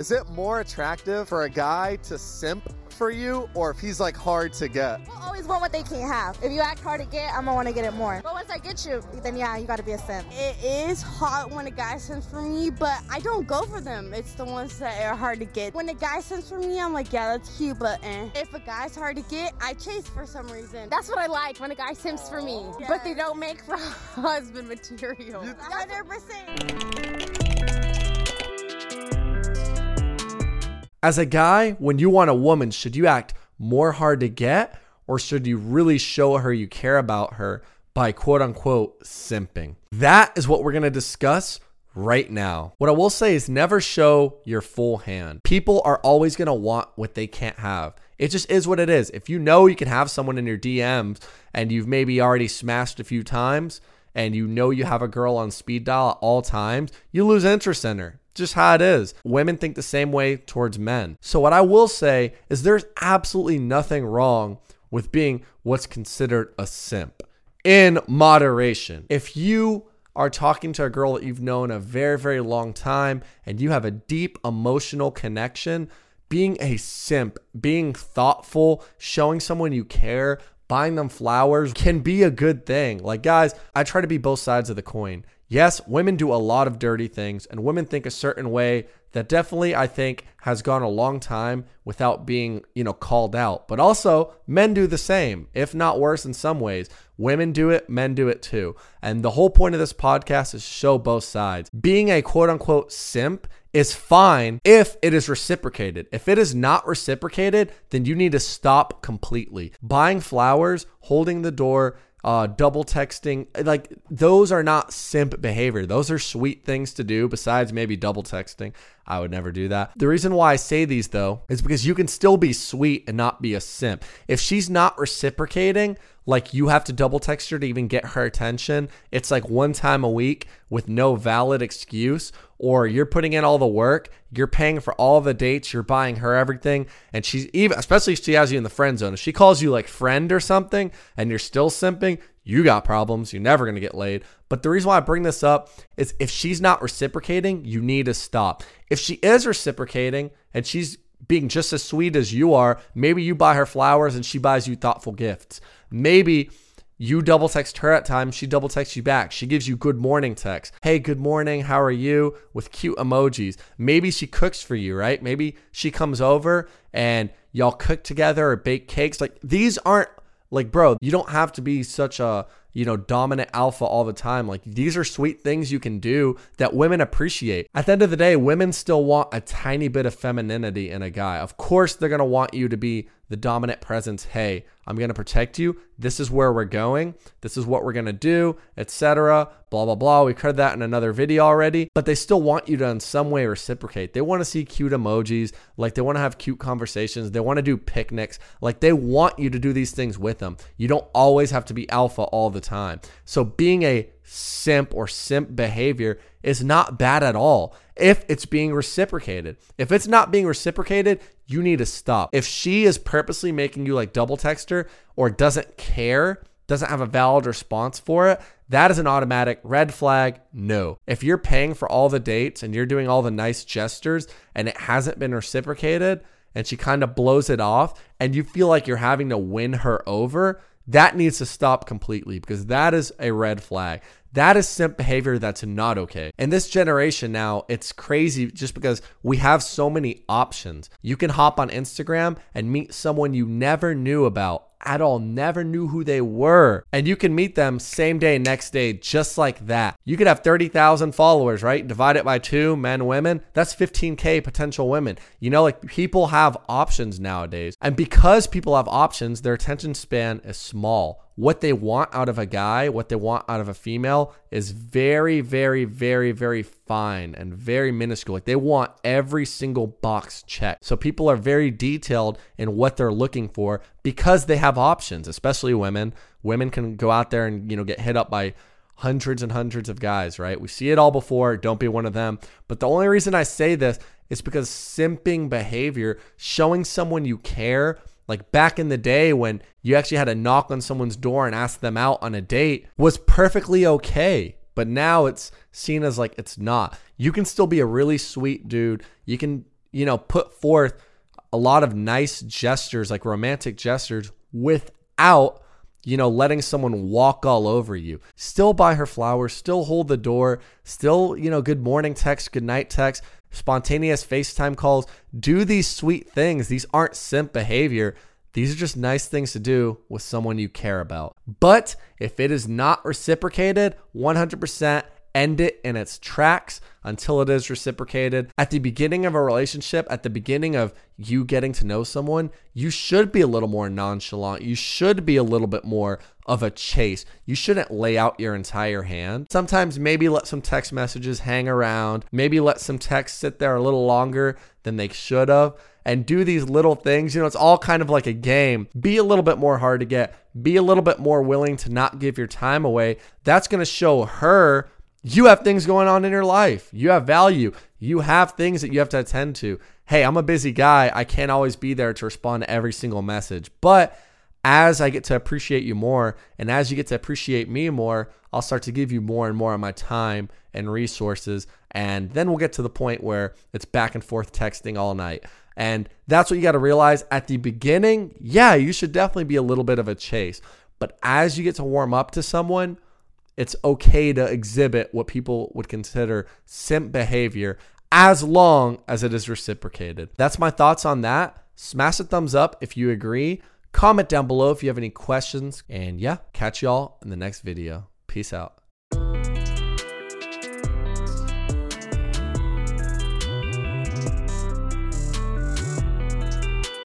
Is it more attractive for a guy to simp for you or if he's like hard to get? People always want what they can't have. If you act hard to get, I'm gonna wanna get it more. But once I get you, then yeah, you gotta be a simp. It is hot when a guy sends for me, but I don't go for them. It's the ones that are hard to get. When a guy sends for me, I'm like, yeah, that's cute, but eh. If a guy's hard to get, I chase for some reason. That's what I like when a guy simps for me, Yeah. but they don't make for husband material. 100%. As a guy, when you want a woman, should you act more hard to get or should you really show her you care about her by quote unquote simping? That is what we're to discuss right now. What I will say is never show your full hand. People are always going to want what they can't have. It just is what it is. If you know you can have someone in your DMs and you've maybe already smashed a few times and you know you have a girl on speed dial at all times, you lose interest in her just how it is. Women think the same way towards men. So, what I will say is there's absolutely nothing wrong with being what's considered a simp in moderation. If you are talking to a girl that you've known a very, very long time and you have a deep emotional connection, being a simp, being thoughtful, showing someone you care, buying them flowers can be a good thing. Like, guys, I try to be both sides of the coin. Yes, women do a lot of dirty things, and women think a certain way that definitely I think has gone a long time without being, you know, called out. But also, men do the same, if not worse in some ways. Women do it, men do it too. And the whole point of this podcast is show both sides. Being a quote unquote simp is fine if it is reciprocated. If it is not reciprocated, then you need to stop completely. Buying flowers, holding the door, uh, double texting, like those are not simp behavior. Those are sweet things to do besides maybe double texting. I would never do that. The reason why I say these though is because you can still be sweet and not be a simp. If she's not reciprocating, like you have to double text her to even get her attention, it's like one time a week with no valid excuse, or you're putting in all the work, you're paying for all the dates, you're buying her everything, and she's even, especially if she has you in the friend zone. If she calls you like friend or something and you're still simping, you got problems. You're never going to get laid. But the reason why I bring this up is if she's not reciprocating, you need to stop. If she is reciprocating and she's being just as sweet as you are, maybe you buy her flowers and she buys you thoughtful gifts. Maybe you double text her at times, she double texts you back. She gives you good morning text. Hey, good morning, how are you? With cute emojis. Maybe she cooks for you, right? Maybe she comes over and y'all cook together or bake cakes. Like these aren't like, bro, you don't have to be such a, you know, dominant alpha all the time. Like, these are sweet things you can do that women appreciate. At the end of the day, women still want a tiny bit of femininity in a guy. Of course, they're going to want you to be the dominant presence. Hey, I'm going to protect you. This is where we're going. This is what we're going to do, etc. Blah, blah, blah. We covered that in another video already, but they still want you to in some way reciprocate. They want to see cute emojis. Like they want to have cute conversations. They want to do picnics. Like they want you to do these things with them. You don't always have to be alpha all the time. So being a simp or simp behavior is not bad at all if it's being reciprocated. If it's not being reciprocated, you need to stop. If she is purposely making you like double text her or doesn't care, doesn't have a valid response for it, that is an automatic red flag. No. If you're paying for all the dates and you're doing all the nice gestures and it hasn't been reciprocated and she kind of blows it off and you feel like you're having to win her over, that needs to stop completely because that is a red flag. That is simp behavior that's not okay. In this generation now, it's crazy just because we have so many options. You can hop on Instagram and meet someone you never knew about at all, never knew who they were. And you can meet them same day, next day, just like that. You could have 30,000 followers, right? Divide it by two, men, women. That's 15K potential women. You know, like people have options nowadays. And because people have options, their attention span is small. What they want out of a guy, what they want out of a female is very, very, very, very fine and very minuscule. Like they want every single box checked. So people are very detailed in what they're looking for because they have options, especially women. Women can go out there and, you know, get hit up by hundreds and hundreds of guys, right? We see it all before. Don't be one of them. But the only reason I say this is because simping behavior, showing someone you care, like back in the day when you actually had to knock on someone's door and ask them out on a date, was perfectly okay. But now it's seen as like it's not. You can still be a really sweet dude. You can you know, put forth a lot of nice gestures, like romantic gestures, without, you know, letting someone walk all over you. Still buy her flowers, still hold the door, still, you know, good morning text, good night text, spontaneous FaceTime calls. Do these sweet things. These aren't simp behavior. These are just nice things to do with someone you care about. But if it is not reciprocated, 100% end it in its tracks until it is reciprocated. At the beginning of a relationship, at the beginning of you getting to know someone, you should be a little more nonchalant. You should be a little bit more of a chase. You shouldn't lay out your entire hand. Sometimes maybe let some text messages hang around, maybe let some texts sit there a little longer than they should have. And do these little things. You know, it's all kind of like a game. Be a little bit more hard to get. Be a little bit more willing to not give your time away. That's going to show her you have things going on in your life. You have value. You have things that you have to attend to. Hey, I'm a busy guy. I can't always be there to respond to every single message. But as I get to appreciate you more and as you get to appreciate me more, I'll start to give you more and more of my time and resources. And then we'll get to the point where it's back and forth texting all night. And that's what you got to realize at the beginning. Yeah, you should definitely be a little bit of a chase. But as you get to warm up to someone, it's okay to exhibit what people would consider simp behavior as long as it is reciprocated. That's my thoughts on that. Smash a thumbs up if you agree. Comment down below if you have any questions. And yeah, catch y'all in the next video. Peace out.